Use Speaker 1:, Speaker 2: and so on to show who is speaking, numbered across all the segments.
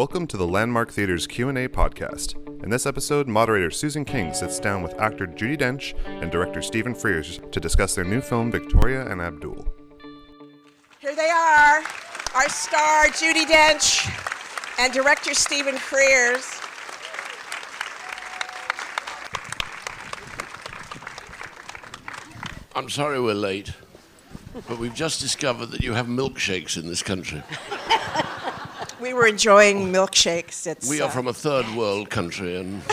Speaker 1: Welcome to the Landmark Theater's Q&A podcast. In this episode, moderator Susan King sits down with actor Judi Dench and director Stephen Frears to discuss their new film Victoria and Abdul.
Speaker 2: Here they are, our star Judi Dench and director Stephen Frears.
Speaker 3: I'm sorry we're late, but we've just discovered that you have milkshakes in this country.
Speaker 2: We were enjoying milkshakes. It's,
Speaker 3: We are
Speaker 2: uh,
Speaker 3: from a third world country, and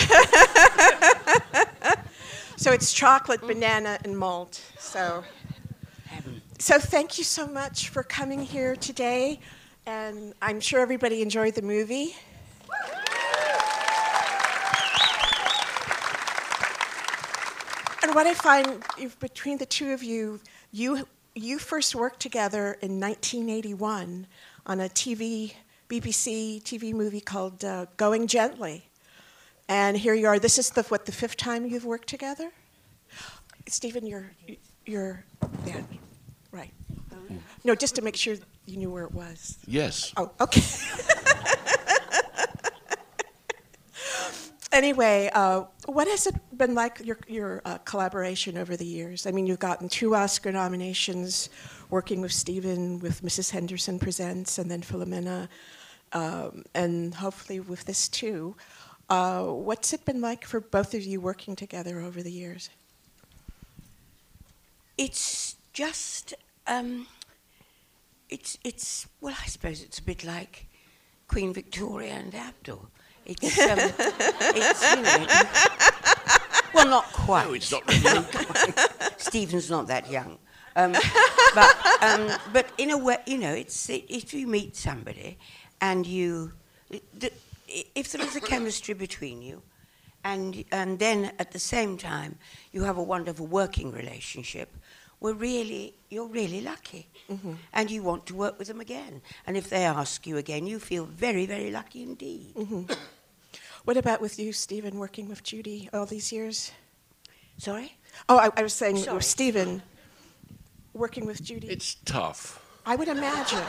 Speaker 2: so it's chocolate, banana, and malt. So, so thank you so much for coming here today, and I'm sure everybody enjoyed the movie. And what I find if- between the two of you, you you first worked together in 1981 on a TV BBC TV movie called uh, Going Gently, and here you are. This is the what the fifth time you've worked together. Stephen, you're you're yeah, right. No, just to make sure you knew where it was.
Speaker 3: yes,
Speaker 2: Oh, okay. anyway, uh, what has it been like your your uh, collaboration over the years? I mean, you've gotten two Oscar nominations, working with Stephen with Mrs. Henderson Presents, and then Philomena, um, and hopefully with this too. Uh, what's it been like for both of you working together over the years?
Speaker 4: It's just, um, it's, it's, well, I suppose it's a bit like Queen Victoria and Abdul. It's, um, it's, you know, well, not quite.
Speaker 3: no, it's not really.
Speaker 4: Stephen's not that young. Um, but, um, but in a way, you know, it's, if you meet somebody and you, the, if there is a chemistry between you, and, and then at the same time you have a wonderful working relationship, well, really, you're really lucky. And you want to work with them again. And if they ask you again, you feel very, very lucky indeed.
Speaker 2: What about with you, Stephen, working with Judi all these years?
Speaker 4: Sorry?
Speaker 2: Oh, I, I was saying
Speaker 4: Sorry.
Speaker 2: with Stephen, working with Judi.
Speaker 3: It's tough.
Speaker 2: I would imagine.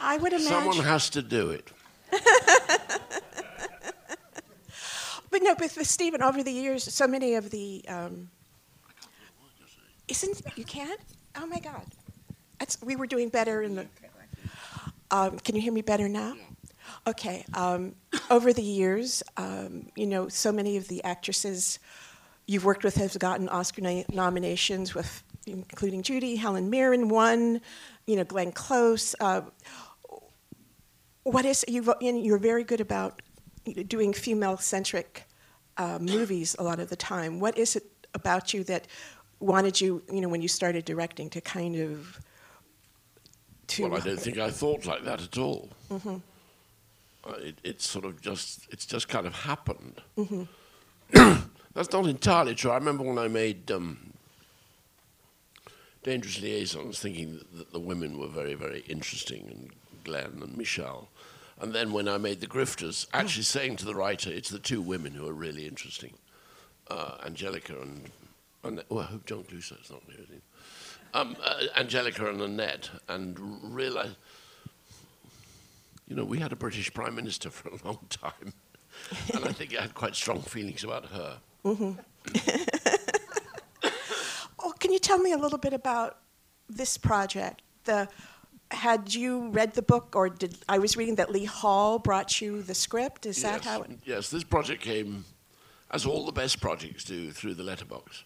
Speaker 2: I would imagine.
Speaker 3: Someone has to do it.
Speaker 2: But no, but with Stephen, over the years, so many of the. Um, isn't you can't? Oh my God! That's, we were doing better in the. Um, can you hear me better now? Okay. Um, over the years, um, you know, so many of the actresses you've worked with have gotten Oscar na- nominations, with including Judi, Helen Mirren won, you know, Glenn Close. Uh, what is you've, you're very good about doing female-centric uh, movies a lot of the time. What is it about you that wanted you, you know, when you started directing, to kind of to
Speaker 3: Well, I don't think I thought like that at all. Uh, it, it's sort of just, it's just kind of happened. That's not entirely true. I remember when I made um, Dangerous Liaisons, thinking that, that the women were very, very interesting, and Glenn and Michelle. And then when I made The Grifters, actually saying to the writer, it's the two women who are really interesting, uh, Angelica and, and well, I hope John Cusack's not here. is he? um, uh, Angelica and Annette, and realize, you know, we had a British Prime Minister for a long time, and I think I had quite strong feelings about her. Mm-hmm.
Speaker 2: Oh, can you tell me a little bit about this project? The had you read the book, or did I was reading that Lee Hall brought you the script? Is that how? It,
Speaker 3: yes, this project came, as all the best projects do, through the letterbox.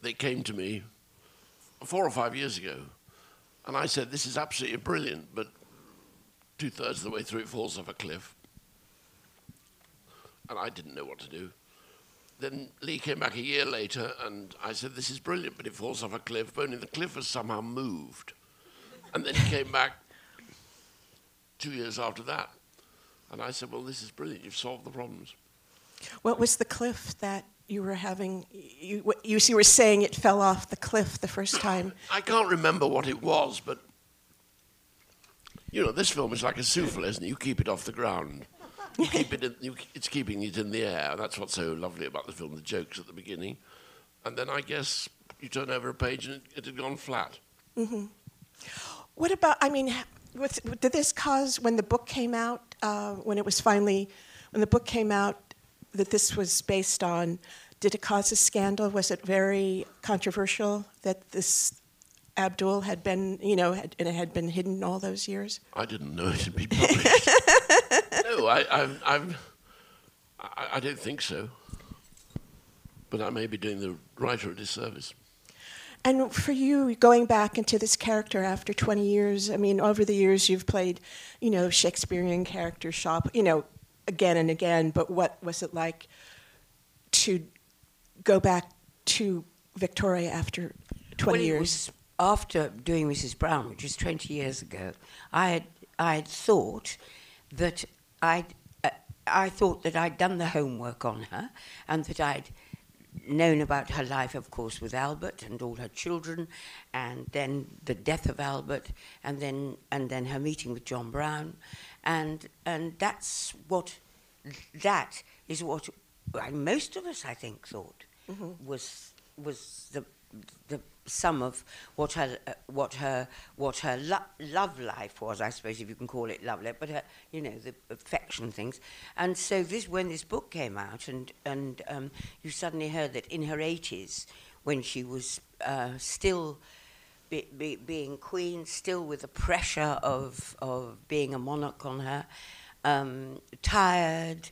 Speaker 3: They came to me four or five years ago, and I said, "This is absolutely brilliant," but two thirds of the way through, it falls off a cliff, and I didn't know what to do. Then Lee came back a year later, and I said, "This is brilliant, but it falls off a cliff." But only the cliff has somehow moved, and then he came back two years after that. And I said, Well, this is brilliant. You've solved the problems.
Speaker 2: what was the cliff that you were having? You, you, you were saying it fell off the cliff the first time.
Speaker 3: I can't remember what it was, but you know, this film is like a souffle, isn't it? You keep it off the ground. You keep it in, you, it's keeping it in the air. That's what's so lovely about the film, the jokes at the beginning. And then I guess you turn over a page and it, it had gone flat. Mm-hmm.
Speaker 2: What about? I mean, was, did this cause when the book came out? Uh, when it was finally, when the book came out, that this was based on. Did it cause a scandal? Was it very controversial that this Abdul had been, you know, had, and it had been hidden all those years?
Speaker 3: I didn't know it had been published. no, I, I'm, I'm, I, I don't think so. But I may be doing the writer a disservice.
Speaker 2: And for you, going back into this character after 20 years, I mean, over the years you've played, you know, Shakespearean characters, shop, you know, again and again. But what was it like to go back to Victoria after 20
Speaker 4: well, it
Speaker 2: years?
Speaker 4: After doing Mrs. Brown, which was 20 years ago, I had, I had thought that I'd, uh, I thought that I'd done the homework on her and that I'd known about her life, of course, with Albert and all her children, and then the death of Albert, and then and then her meeting with John Brown, and and that's what that is what most of us, I think, thought was was the the sum of what her uh, what her what her lo- love life was, I suppose, if you can call it love life, but her you know the affection things. And so this when this book came out, and and um, you suddenly heard that in her eighties, when she was uh, still. Be, be, being queen, still with the pressure of, of being a monarch on her, um, tired,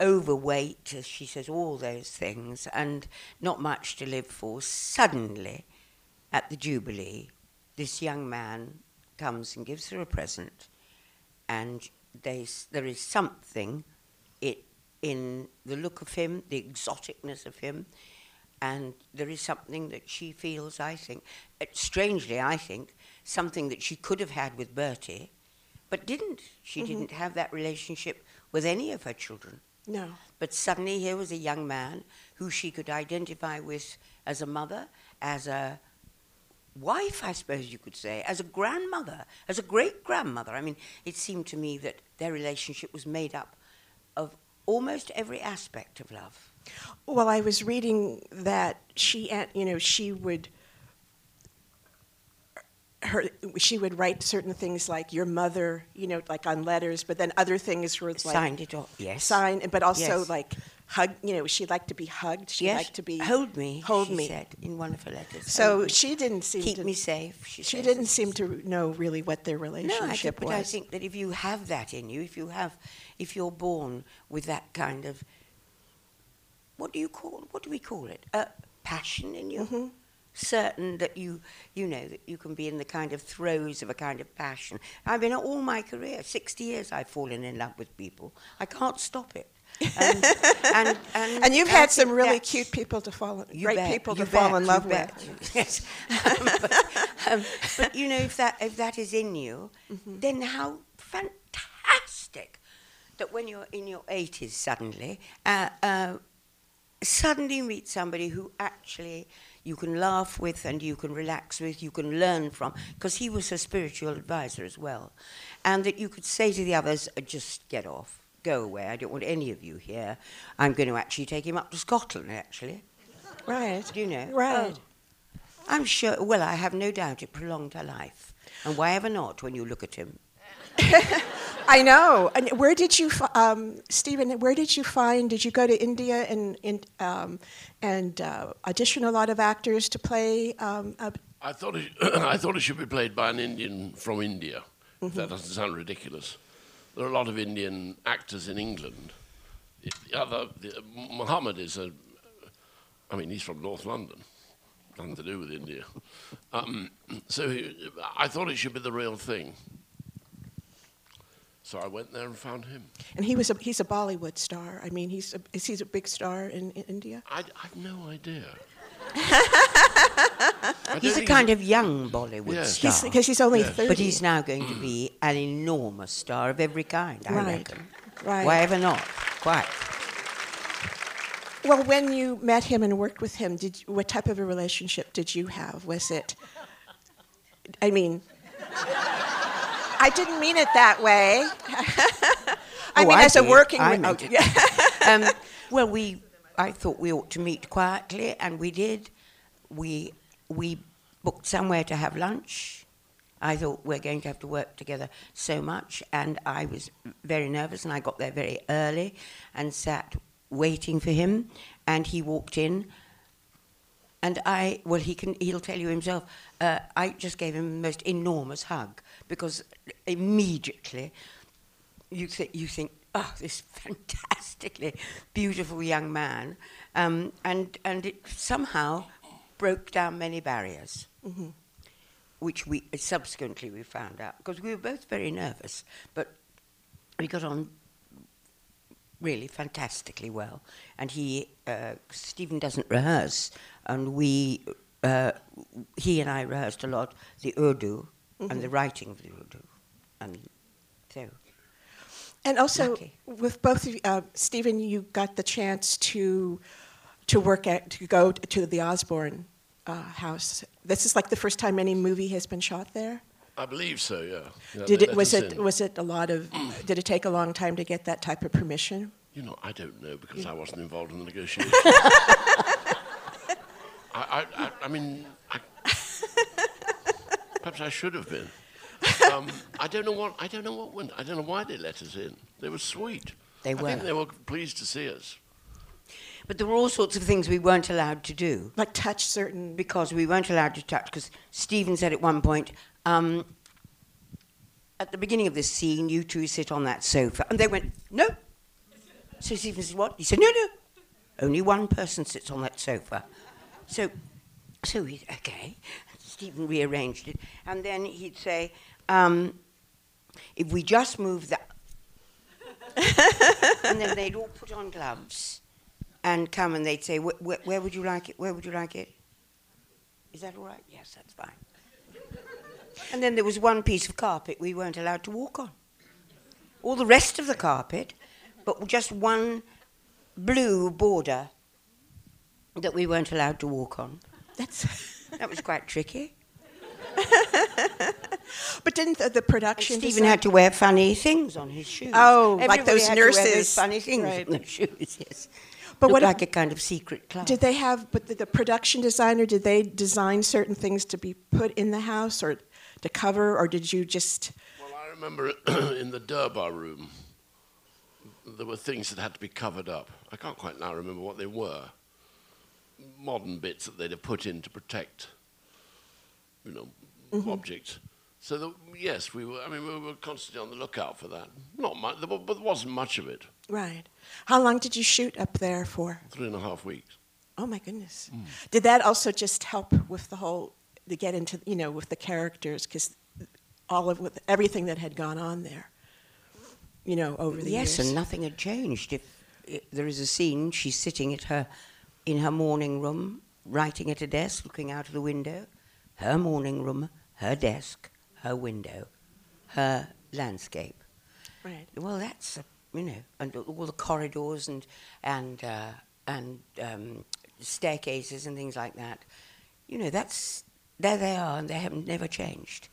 Speaker 4: overweight, as she says, all those things, and not much to live for. Suddenly, at the Jubilee, this young man comes and gives her a present, and they, there is something it, in the look of him, the exoticness of him, and there is something that she feels, I think, uh, strangely, I think, something that she could have had with Bertie, but didn't. She didn't have that relationship with any of her children.
Speaker 2: No.
Speaker 4: But suddenly here was a young man who she could identify with as a mother, as a wife, I suppose you could say, as a grandmother, as a great grandmother. I mean, it seemed to me that their relationship was made up of almost every aspect of love.
Speaker 2: Well, I was reading that she, you know, she would. Her, she would write certain things like your mother, you know, like on letters, but then other things were like
Speaker 4: Signed it off, yes.
Speaker 2: sign, but also
Speaker 4: Yes.
Speaker 2: like hug. You know, she liked to be hugged. She
Speaker 4: yes,
Speaker 2: liked to be
Speaker 4: hold me.
Speaker 2: Hold
Speaker 4: she
Speaker 2: me.
Speaker 4: said in one of her letters.
Speaker 2: So she didn't seem
Speaker 4: keep
Speaker 2: to.
Speaker 4: me safe. She,
Speaker 2: she didn't seem to know really what their
Speaker 4: No, I
Speaker 2: relationship
Speaker 4: think, but I think that if you have that in you, if you have, if you're born with that kind of, what do you call, what do we call it? Uh, passion in you.
Speaker 2: Mhm.
Speaker 4: Certain that you, you know, that you can be in the kind of throes of a kind of passion. I've been all my career, 60 years, I've fallen in love with people. I can't stop it. And, and, and,
Speaker 2: and you've
Speaker 4: I
Speaker 2: had some really cute people to fall,
Speaker 4: you
Speaker 2: great
Speaker 4: bet,
Speaker 2: people to fall
Speaker 4: bet,
Speaker 2: in
Speaker 4: you
Speaker 2: love
Speaker 4: bet.
Speaker 2: with.
Speaker 4: Yes, um, but, um, but you know, if that if that is in you,
Speaker 2: Mm-hmm.
Speaker 4: then how fantastic that when you're in your eighties suddenly, uh, uh, suddenly you meet somebody who actually you can laugh with and you can relax with, you can learn from, because he was a spiritual advisor as well, and that you could say to the others, "Uh, just get off. Go away. I don't want any of you here. I'm going to actually take him up to Scotland, actually.
Speaker 2: Right.
Speaker 4: You know?
Speaker 2: Right.
Speaker 4: Oh. I'm sure, well, I have no doubt it prolonged her life. And why ever not when you look at him?
Speaker 2: I know. And where did you, um, Stephen? Where did you find? Did you go to India and and um, and uh, audition a lot of actors to play? Um, uh,
Speaker 3: I thought it, I thought it should be played by an Indian from India. If that doesn't sound ridiculous. There are a lot of Indian actors in England. The the other, the, Muhammad is a, I mean, he's from North London. Nothing to do with India. Um, so he, I thought it should be the real thing. So I went there and found him.
Speaker 2: and he was a, he's a Bollywood star. I mean, he's a, is he a big star in, in India?
Speaker 3: I, I've no idea.
Speaker 4: He's a
Speaker 3: think
Speaker 4: kind of young Bollywood
Speaker 3: Yes.
Speaker 4: star.
Speaker 2: He's because he's only
Speaker 3: Yes.
Speaker 2: thirty.
Speaker 4: but he's now going to be an enormous star of every kind, I
Speaker 2: Right.
Speaker 4: reckon.
Speaker 2: right.
Speaker 4: Why ever not? Quite.
Speaker 2: Well, when you met him and worked with him, did you, what type of a relationship did you have? Was it? I mean, I didn't mean it that way. I
Speaker 4: Oh,
Speaker 2: mean,
Speaker 4: I
Speaker 2: as a working.
Speaker 4: I meant
Speaker 2: oh,
Speaker 4: it.
Speaker 2: yeah.
Speaker 4: um, well, we, I thought we ought to meet quietly, and we did. We, we booked somewhere to have lunch, I thought we're going to have to work together so much, and I was very nervous, and I got there very early and sat waiting for him, and he walked in, and I, well, he can, he'll tell you himself, uh, I just gave him the most enormous hug because immediately you, th- you think, oh, this fantastically beautiful young man, um, and, and it somehow broke down many barriers, which we subsequently we found out because we were both very nervous, but we got on really fantastically well. And he, uh, Stephen doesn't rehearse, and we, uh, he and I rehearsed a lot the Urdu and the writing of the Urdu, and so
Speaker 2: And also,
Speaker 4: Lucky.
Speaker 2: with both of you, uh, Stephen, you got the chance to to work at to go to the Osborne uh, house. This is like the first time any movie has been shot there.
Speaker 3: I believe so. Yeah. Yeah,
Speaker 2: Did it was it
Speaker 3: in.
Speaker 2: was it a lot of? did it take a long time to get that type of permission?
Speaker 3: You know, I don't know because I wasn't involved in the negotiations. I, I, I, I mean, I, perhaps I should have been. Um, I don't know what. I don't know what went. I don't know why they let us in. They were sweet.
Speaker 4: They were.
Speaker 3: I
Speaker 4: were.
Speaker 3: think they were pleased to see us.
Speaker 4: But there were all sorts of things we weren't allowed to do
Speaker 2: Like touch certain.
Speaker 4: because we weren't allowed to touch. Because Stephen said at one point, um, at the beginning of this scene, you two sit on that sofa. And they went, no. So Stephen said, what? He said, no, no. Only one person sits on that sofa. So, so he, okay. Stephen rearranged it. And then he'd say, um, if we just move that. and then they'd all put on gloves and come and they'd say, "Wh- wh- where would you like it? Where would you like it? Is that all right? Yes, that's fine. And then there was one piece of carpet we weren't allowed to walk on. All the rest of the carpet, but just one blue border that we weren't allowed to walk on.
Speaker 2: That's.
Speaker 4: That was quite tricky.
Speaker 2: but didn't the, the
Speaker 4: And
Speaker 2: production?
Speaker 4: Stephen had to wear funny things on his shoes.
Speaker 2: Oh, like those
Speaker 4: had to wear those
Speaker 2: nurses.
Speaker 4: funny things
Speaker 2: Right.
Speaker 4: on their shoes, yes.
Speaker 2: But
Speaker 4: Looked
Speaker 2: what-
Speaker 4: like a kind of secret club.
Speaker 2: Did they have? But the, the production designer did they design certain things to be put in the house or to cover, or did you just?
Speaker 3: Well, I remember in the Durbar room, there were things that had to be covered up. I can't quite now remember what they were. Modern bits that they'd have put in to protect, you know, mm-hmm. objects. So the, yes, we were. I mean, we were constantly on the lookout for that. Not much, there wa- but there wasn't much of it.
Speaker 2: Right. How long did you shoot up there for?
Speaker 3: Three and a half weeks.
Speaker 2: Oh my goodness. Mm. Did that also just help with the whole to get into you know with the characters because all of with everything that had gone on there, you know, over the
Speaker 4: yes,
Speaker 2: years.
Speaker 4: Yes, and nothing had changed. If, if there is a scene, she's sitting at her in her morning room, writing at a desk, looking out of the window. Her morning room, her desk, her window, her landscape.
Speaker 2: right.
Speaker 4: Well, that's a, you know, and all the corridors and and uh, and um, staircases and things like that. You know, that's there they are, and they have never changed.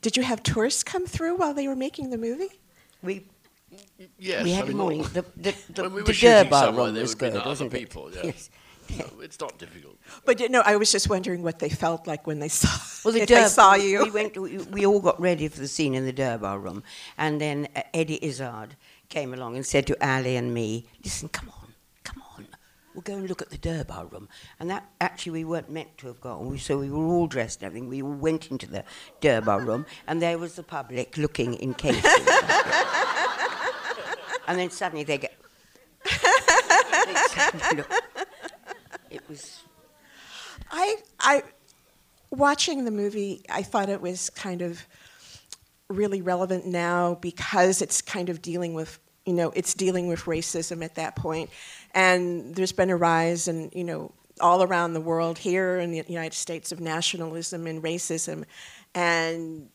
Speaker 2: Did you have tourists come through while they were making the movie?
Speaker 4: We
Speaker 3: Yes,
Speaker 4: we
Speaker 3: I
Speaker 4: had
Speaker 3: mean,
Speaker 4: a morning.
Speaker 3: not-
Speaker 4: The, the, the,
Speaker 3: when we
Speaker 4: the
Speaker 3: were shooting
Speaker 4: Durbar
Speaker 3: somewhere,
Speaker 4: room
Speaker 3: there
Speaker 4: was
Speaker 3: would be
Speaker 4: good,
Speaker 3: other
Speaker 4: wasn't it?
Speaker 3: people. Yeah.
Speaker 4: Yes.
Speaker 3: No, it's not difficult.
Speaker 2: But you know, I was just wondering what they felt like when they saw
Speaker 4: Well, the
Speaker 2: if they
Speaker 4: Durbar,
Speaker 2: saw you.
Speaker 4: We went. We, we all got ready for the scene in the Durbar room, and then uh, Eddie Izzard came along and said to Ali and me, "Listen, come on, come on, we'll go and look at the Durbar room." And that actually we weren't meant to have gone. So we were all dressed and everything. We all went into the Durbar room, and there was the public looking in cases. and then suddenly they get. It was.
Speaker 2: I, I, watching the movie, I thought it was kind of really relevant now because it's kind of dealing with, you know, it's dealing with racism at that point, and there's been a rise, and you know, all around the world, here in the United States, of nationalism and racism, and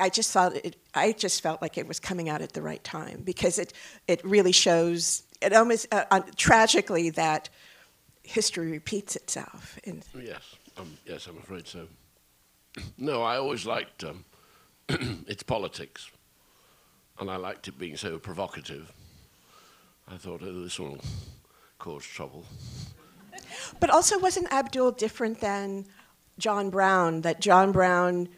Speaker 2: I just thought it, I just felt like it was coming out at the right time because it it really shows it almost uh, uh, tragically that history repeats itself. And
Speaker 3: Yes, um, yes, I'm afraid so. No, I always liked um, its politics, and I liked it being so provocative. I thought, oh, this will cause trouble.
Speaker 2: but also wasn't Abdul different than John Brown? That John Brown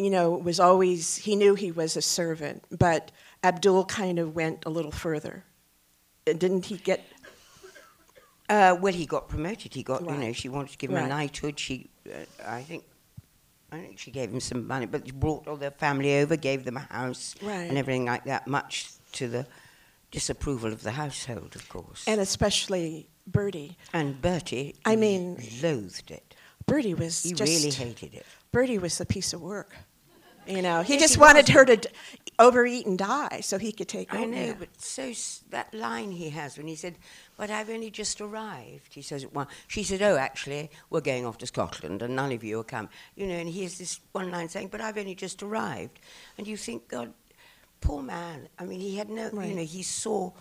Speaker 2: you know, was always, he knew he was a servant, but Abdul kind of went a little further. Didn't he get,
Speaker 4: Uh, well, he got promoted. He got, you know, she wanted to give him a knighthood. She, uh, I think, I think she gave him some money, but she brought all their family over, gave them a house
Speaker 2: Right.
Speaker 4: and everything like that, much to the disapproval of the household, of course.
Speaker 2: and especially Bertie.
Speaker 4: And Bertie,
Speaker 2: I mean-
Speaker 4: loathed it.
Speaker 2: Bertie was
Speaker 4: He
Speaker 2: just,
Speaker 4: really hated it.
Speaker 2: Bertie was a piece of work. You know, he
Speaker 4: Yes,
Speaker 2: just
Speaker 4: he
Speaker 2: wanted
Speaker 4: was.
Speaker 2: her to d- overeat and die so he could take
Speaker 4: I know, but so s- that line he has when he said, "But I've only just arrived," he says, "Well," she said, "Oh, actually, we're going off to Scotland, and none of you will come." You know, and he has this one line saying, "But I've only just arrived," and you think, God, poor man. I mean, he had no,
Speaker 2: Right.
Speaker 4: you know, he saw.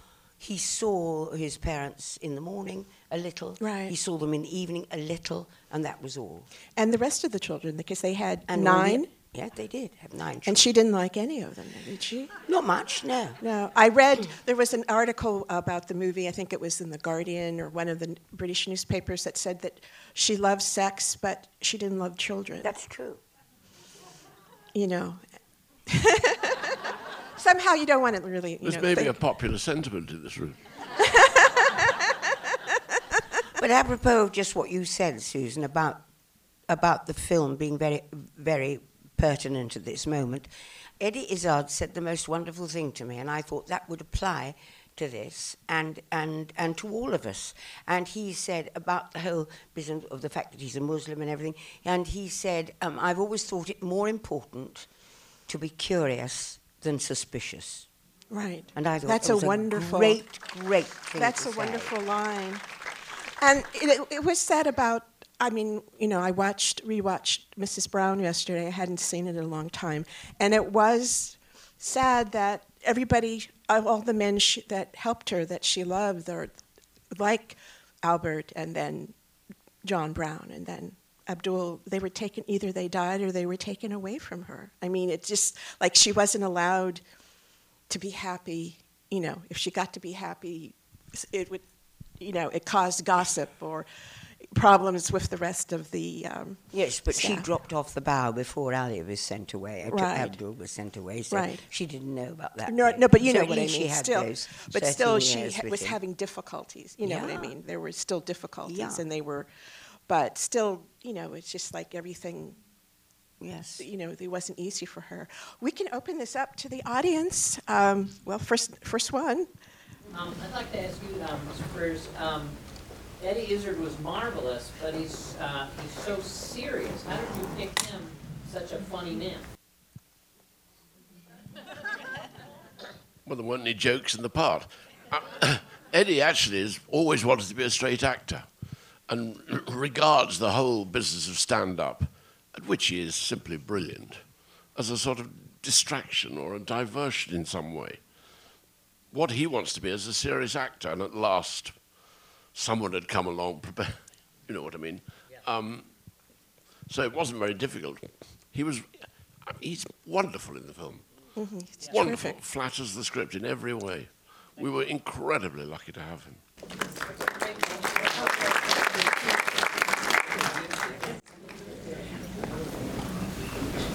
Speaker 4: He saw his parents in the morning a little.
Speaker 2: Right.
Speaker 4: He saw them in the evening a little, and that was all.
Speaker 2: And the rest of the children, because they had
Speaker 4: And
Speaker 2: nine,
Speaker 4: yeah, they did have nine.
Speaker 2: and she didn't like any of them, did she?
Speaker 4: Not much, no.
Speaker 2: No, I read there was an article about the movie. I think it was in the Guardian or one of the British newspapers that said that she loved sex, but she didn't love children.
Speaker 4: That's true.
Speaker 2: you know, somehow you don't want to really. You
Speaker 3: There's
Speaker 2: know,
Speaker 3: maybe a popular sentiment in this room.
Speaker 4: But apropos of just what you said, Susan, about about the film being very very pertinent at this moment, Eddie Izzard said the most wonderful thing to me, and I thought that would apply to this and and and to all of us. And he said about the whole business of the fact that he's a Muslim and everything. And he said, um, "I've always thought it more important to be curious than suspicious."
Speaker 2: right.
Speaker 4: And I thought
Speaker 2: that's a wonderful.
Speaker 4: great, great thing.
Speaker 2: That's a wonderful line. And it, it was said about, I mean, you know, I watched, rewatched Mrs. Brown yesterday. I hadn't seen it in a long time. And it was sad that everybody, all the men she, that helped her, that she loved, or like Albert and then John Brown and then Abdul, they were taken, either they died or they were taken away from her. I mean, it's just like she wasn't allowed to be happy. You know, if she got to be happy, it would, you know, it caused gossip or problems with the rest of the. Um,
Speaker 4: Yes, but she dropped off the bow before Ali was sent away.
Speaker 2: Right.
Speaker 4: Abdul was sent away, so
Speaker 2: Right.
Speaker 4: she didn't know about that.
Speaker 2: no,
Speaker 4: bit.
Speaker 2: no, but you
Speaker 4: So
Speaker 2: know what I
Speaker 4: least she
Speaker 2: mean.
Speaker 4: had
Speaker 2: Still,
Speaker 4: those
Speaker 2: but still, she
Speaker 4: years
Speaker 2: ha- was
Speaker 4: him.
Speaker 2: having difficulties. You know what I mean? There were still difficulties,
Speaker 4: Yeah.
Speaker 2: and they were, but still, you know, it's just like everything
Speaker 4: Yes.
Speaker 2: you know, it wasn't easy for her. We can open this up to the audience. Um, well, first, first one.
Speaker 5: Um, I'd like to ask you, um, Mr. Eddie Izzard was marvelous, but he's, uh, he's so serious. How did you pick him, such a funny man?
Speaker 3: Well, there weren't any jokes in the part. Uh, Eddie actually has always wanted to be a straight actor and regards the whole business of stand up, at which he is simply brilliant, as a sort of distraction or a diversion in some way. What he wants to be is a serious actor, and at last, someone had come along, you know what I mean? Um, so it wasn't very difficult. He was, he's wonderful in the film.
Speaker 2: It's
Speaker 3: Wonderful,
Speaker 2: terrific.
Speaker 3: flatters the script in every way. We were incredibly lucky to have him.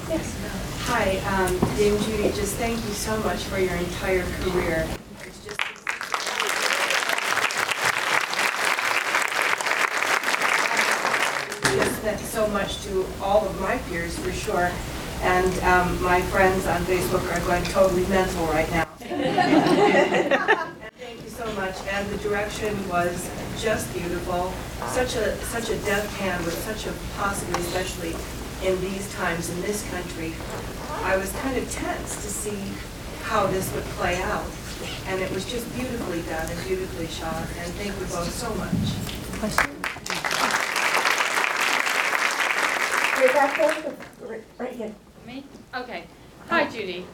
Speaker 6: Yes. Hi, um, Dame Judi, just thank you so much for your entire career. It's just just that so much to all of my peers, for sure. And um, my friends on Facebook are going totally mental right now. Thank you so much, and the direction was just beautiful. Such a, such a deft hand with such a, possibly especially in these times in this country. I was kind of tense to see how this would play out. And it was just beautifully done and beautifully shot, and thank you both so much.
Speaker 2: Rebecca, right here.
Speaker 7: Me? Okay. Hi, Judi.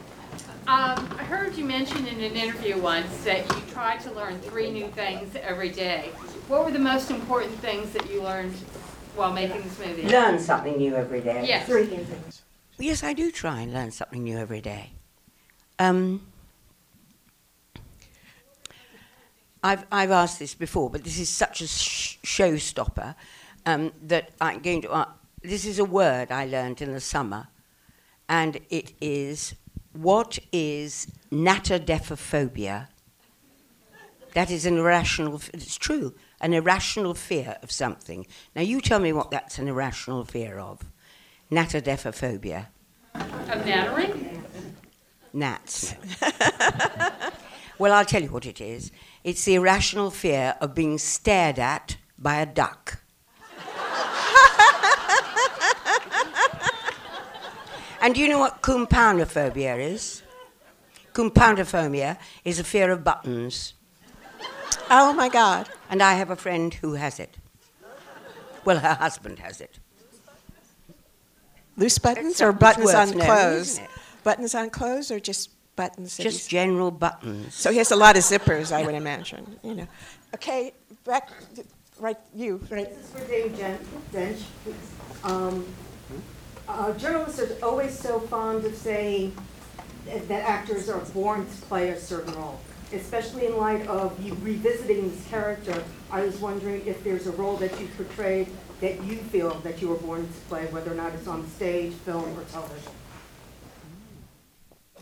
Speaker 7: Um, I heard you mention in an interview once that you try to learn three new things every day. What were the most important things that you learned while making this movie?
Speaker 4: Learn something new every day.
Speaker 7: Yes.
Speaker 2: Three new things.
Speaker 4: Yes, I do try and learn something new every day. Um, I've, I've asked this before, but this is such a sh- showstopper um, that I'm going to. This is a word I learned in the summer, and it is what is anatidaephobia? That is an irrational, it's true, an irrational fear of something. Now you tell me what that's an irrational fear of. Anatidaephobia.
Speaker 7: Of nattering?
Speaker 4: Gnats. well, I'll tell you what it is. It's the irrational fear of being stared at by a duck. and do you know what koumpounophobia is? Koumpounophobia is a fear of buttons.
Speaker 2: Oh my God.
Speaker 4: And I have a friend who has it. Well, her husband has it.
Speaker 2: Loose buttons
Speaker 4: That's
Speaker 2: or buttons
Speaker 4: worth
Speaker 2: on
Speaker 4: knowing,
Speaker 2: clothes?
Speaker 4: isn't?
Speaker 2: Buttons on clothes or just buttons?
Speaker 4: Just
Speaker 2: he's-
Speaker 4: general buttons.
Speaker 2: so he has a lot of zippers, I would imagine. You know. Okay, back, right, you, right.
Speaker 8: This is for Dame Jen- Dench. Um, uh, Journalists are always so fond of saying that that actors are born to play a certain role, especially in light of you revisiting this character. I was wondering if there's a role that you portrayed that you feel that you were born to play, whether or not it's on stage, film, or television.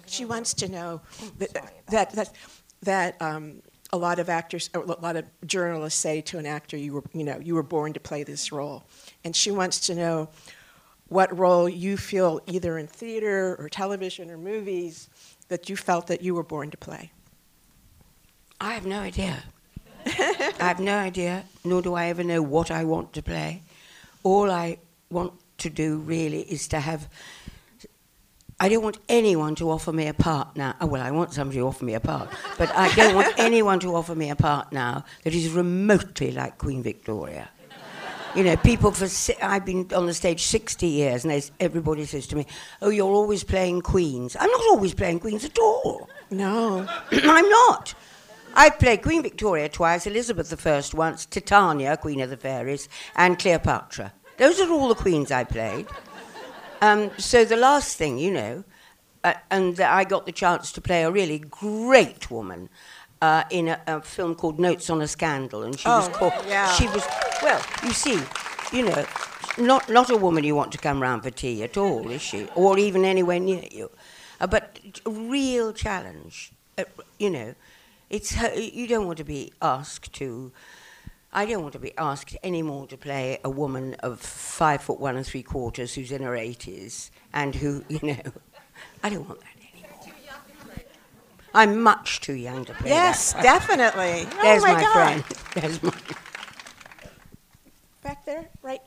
Speaker 2: She wants to know that, that, that, that um, a lot of actors, a lot of journalists say to an actor, you were, you know, you were born to play this role. And she wants to know what role you feel either in theater or television or movies that you felt that you were born to play.
Speaker 4: I have no idea. I have no idea, nor do I ever know what I want to play. All I want to do really is to have. I don't want anyone to offer me a part now. Oh, well, I want somebody to offer me a part, but I don't want anyone to offer me a part now that is remotely like Queen Victoria. You know, people for I've been on the stage 60 years, and everybody says to me, "Oh, you're always playing queens." I'm not always playing queens at all.
Speaker 2: No.
Speaker 4: I'm not. I've played Queen Victoria twice, Elizabeth I once, Titania, Queen of the Fairies, and Cleopatra. Those are all the queens I played. Um, so the last thing, you know, uh, and I got the chance to play a really great woman uh, in a, a film called Notes on a Scandal, and she was
Speaker 2: Oh,
Speaker 4: called.
Speaker 2: yeah.
Speaker 4: She was well. You see, you know, not not a woman you want to come round for tea at all, is she? Or even anywhere near you. Uh, but a real challenge. Uh, you know, it's her, you don't want to be asked to. I don't want to be asked anymore to play a woman of five foot one and three quarters who's in her eighties and who, you know, I don't want that. I'm much too young to play
Speaker 2: Yes,
Speaker 4: that.
Speaker 2: definitely.
Speaker 4: There's
Speaker 2: oh my,
Speaker 4: my,
Speaker 2: God.
Speaker 4: friend. There's my.
Speaker 2: Back there, right?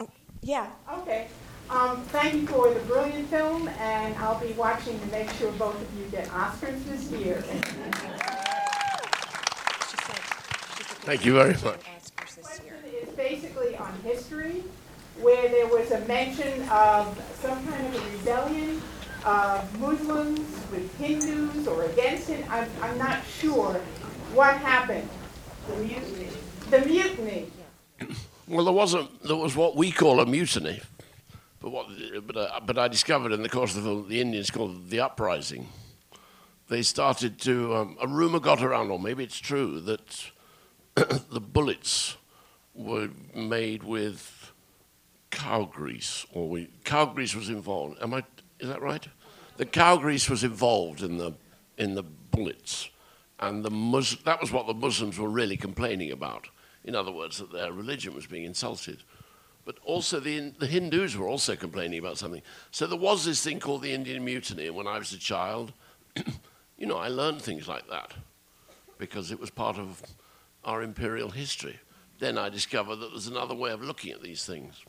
Speaker 2: Oh, yeah.
Speaker 9: Okay. Um, thank you for the brilliant film, and I'll be watching to make sure both of you get Oscars this year.
Speaker 3: Thank you very much.
Speaker 9: question is basically on history, where there was a mention of some kind of a rebellion of Muslims with Hindus or against it. I'm, I'm not sure what happened. The mutiny. The mutiny.
Speaker 3: Well, there was a, there was what we call a mutiny, but what but, uh, but I discovered in the course of the the Indians called the uprising. They started to um, a rumor got around, or maybe it's true that the bullets were made with cow grease, or we, cow grease was involved. Am I? Is that right? The cow grease was involved in the in the bullets, and the Mus- that was what the Muslims were really complaining about. In other words, that their religion was being insulted. But also the, the Hindus were also complaining about something. So there was this thing called the Indian Mutiny, and when I was a child, you know, I learned things like that because it was part of our imperial history. Then I discovered that there's another way of looking at these things.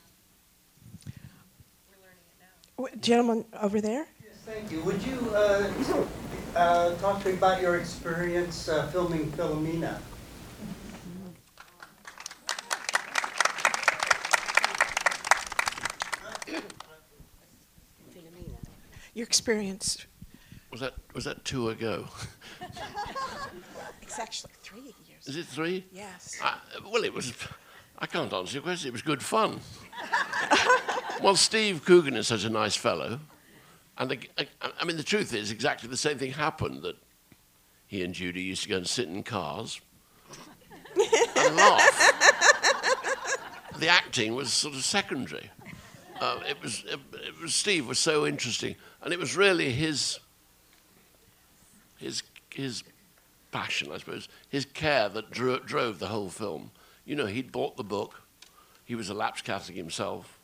Speaker 2: W- Gentleman over there?
Speaker 10: Yes, Thank you. Would you uh, uh, talk to me about your experience uh, filming Philomena?
Speaker 2: Your experience.
Speaker 3: Was that was that two ago?
Speaker 2: It's actually three years.
Speaker 3: Is it three?
Speaker 2: Yes.
Speaker 3: I, well, it was. I can't answer your question. It was good fun. well, Steve Coogan is such a nice fellow, and the, I, I mean, the truth is exactly the same thing happened. That he and Judi used to go and sit in cars and laugh. the acting was sort of secondary. uh, it was it, it was Steve was so interesting, and it was really his his his passion, I suppose, his care that drew, drove the whole film. You know, he'd bought the book. He was a lapsed Catholic himself.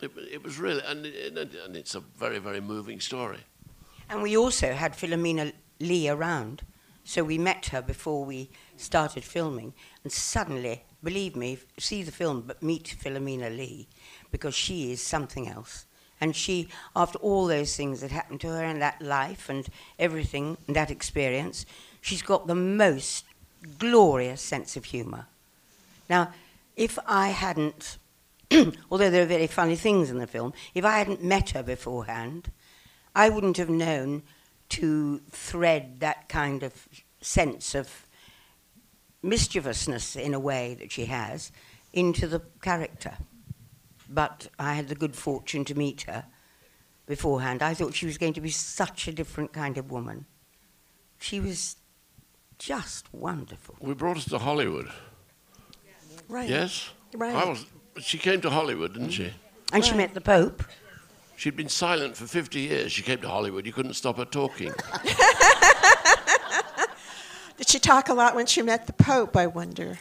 Speaker 3: It, it was really, and, and it's a very, very moving story.
Speaker 4: And we also had Philomena Lee around. So we met her before we started filming. And suddenly, believe me, see the film, but meet Philomena Lee, because she is something else. And she, after all those things that happened to her in that life and everything, and that experience, she's got the most glorious sense of humour. Now, if I hadn't, although there are very funny things in the film, if I hadn't met her beforehand, I wouldn't have known to thread that kind of sense of mischievousness in a way that she has into the character. But I had the good fortune to meet her beforehand. I thought she was going to be such a different kind of woman. She was just wonderful.
Speaker 3: We brought her to Hollywood.
Speaker 2: Right.
Speaker 3: Yes?
Speaker 2: Right.
Speaker 3: I was, she came to Hollywood, didn't she?
Speaker 4: And she met the Pope.
Speaker 3: She'd been silent for 50 years. She came to Hollywood. You couldn't stop her talking.
Speaker 2: Did she talk a lot when she met the Pope, I wonder?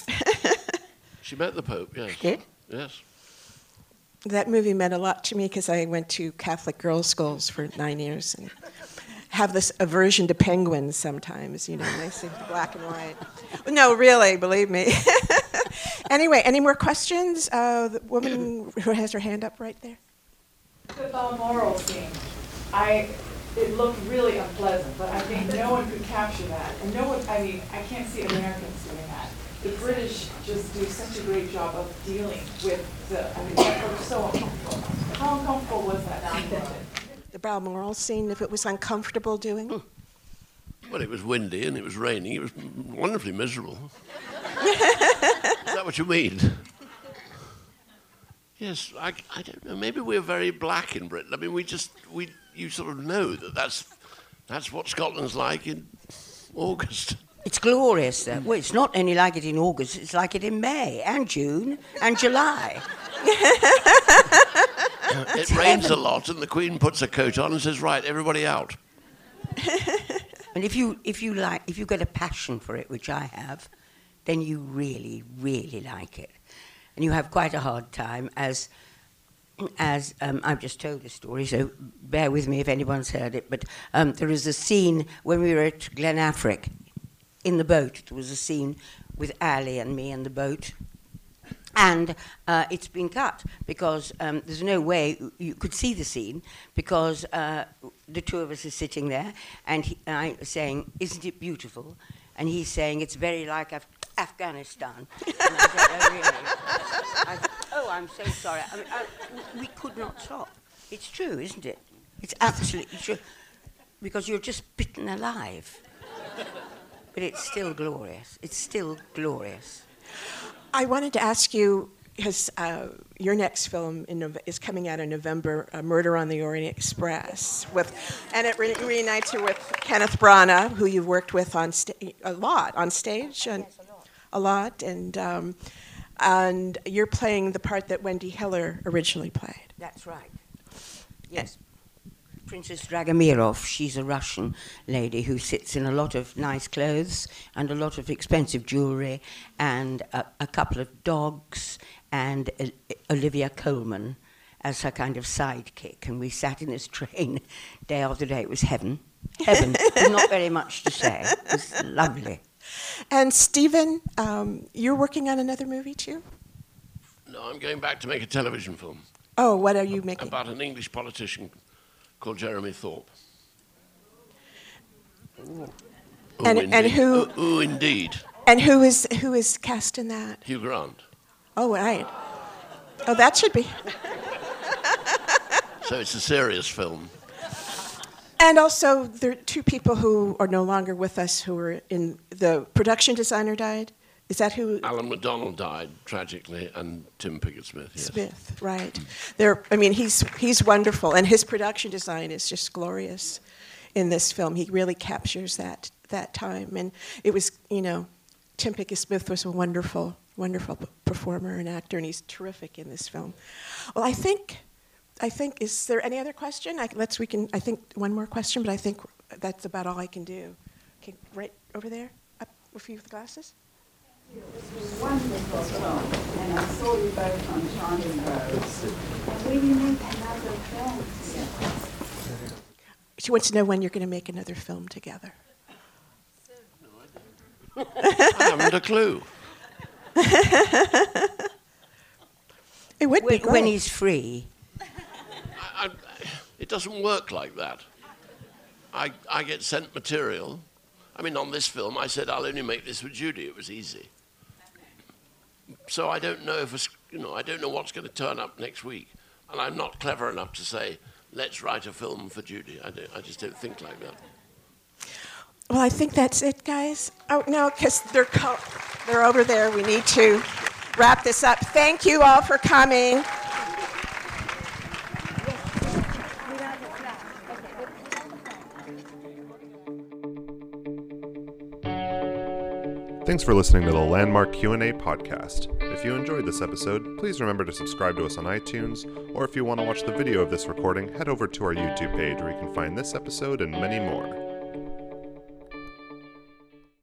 Speaker 3: she met the Pope, yes.
Speaker 2: Did?
Speaker 3: Yes.
Speaker 2: That movie meant a lot to me because I went to Catholic girls' schools for nine years and have this aversion to penguins sometimes, you know, they seem black and white. No, really, believe me. anyway, any more questions? Uh, the woman who has her hand up right there.
Speaker 11: The Balmoral scene, I, it looked really unpleasant, but I think no one could capture that. And no one, I mean, I can't see Americans doing that. The British just do such a great job of dealing with the, I mean, that was so uncomfortable. How uncomfortable was that documented?
Speaker 2: The Balmoral scene, if it was uncomfortable doing?
Speaker 3: Well, it was windy and it was raining. It was wonderfully miserable. Is that what you mean? Yes, I, I don't know. Maybe we're very black in Britain. I mean, we just we you sort of know that that's that's what Scotland's like in August.
Speaker 4: It's glorious, though. Well, it's not only like it in August, it's like it in May and June and July.
Speaker 3: it rains a lot, and the Queen puts a coat on and says, "Right, everybody out."
Speaker 4: and if you if you like if you get a passion for it, which I have, then you really really like it, and you have quite a hard time as. As um, I've just told the story, so bear with me if anyone's heard it. But um, there is a scene when we were at Glen Glenafric in the boat. There was a scene with Ali and me in the boat, and uh, it's been cut because um, there's no way you could see the scene because uh, the two of us are sitting there and, he, I saying, "Isn't it beautiful?" And he's saying, "It's very like Af- Afghanistan." and I said, "Oh really?" I, oh, I'm so sorry. I mean, I, we could not stop. It's true, isn't it? It's absolutely true because you're just bitten alive. But it's still glorious. It's still glorious.
Speaker 2: I wanted to ask you, because uh, your next film Nove- is coming out in November, uh, Murder on the Orient Express, with, and it re- reunites you with Kenneth Branagh, who you've worked with on sta- a lot on stage, and
Speaker 4: yes, a lot.
Speaker 2: a lot, and um, and you're playing the part that Wendy Hiller originally played.
Speaker 4: That's right. Yes. Princess Dragomiroff, she's a Russian lady who sits in a lot of nice clothes and a lot of expensive jewelry and a, a couple of dogs and uh, Olivia Colman as her kind of sidekick. And we sat in this train day after day. It was heaven. Heaven. Not very much to say. It was lovely.
Speaker 2: And Stephen, um, you're working on another movie too.
Speaker 3: No, I'm going back to make a television film
Speaker 2: Oh, what are you making?
Speaker 3: about an English politician called Jeremy Thorpe. Ooh,
Speaker 2: And- and
Speaker 3: indeed.
Speaker 2: who-
Speaker 3: Ooh, ooh, indeed.
Speaker 2: And who is who is cast in that?
Speaker 3: Hugh Grant.
Speaker 2: Oh, right. Oh, that should be.
Speaker 3: So it's a serious film.
Speaker 2: And also, there are two people who are no longer with us who were in the production designer died. Is that who?
Speaker 3: Alan MacDonald died tragically, and Tim Pigott-Smith. Yes.
Speaker 2: Smith, right? There. I mean, he's he's wonderful, and his production design is just glorious in this film. He really captures that that time, and it was you know, Tim Pigott-Smith was a wonderful wonderful performer and actor, and he's terrific in this film. Well, I think, I think, is there any other question? I, let's, we can, I think, one more question, but I think that's about all I can do. Okay, right over there, up with you with the glasses.
Speaker 12: and I saw you both on Rose.
Speaker 2: She wants to know when you're going to make another film together.
Speaker 3: I haven't a clue.
Speaker 2: It would be
Speaker 4: When, when he's free.
Speaker 3: I, I, it doesn't work like that. I, I get sent material. I mean, on this film, I said I'll only make this with Judi. It was easy. So I don't know if a, s- you know I don't know what's going to turn up next week, and I'm not clever enough to say let's write a film for Judi. I, don't, I just don't think like that.
Speaker 2: Well, I think that's it, guys. Oh no, because they're co- they're over there. We need to wrap this up. Thank you all for coming.
Speaker 1: Thanks for listening to the Landmark Q&A podcast. If you enjoyed this episode, please remember to subscribe to us on iTunes, or if you want to watch the video of this recording, head over to our YouTube page where you can find this episode and many more.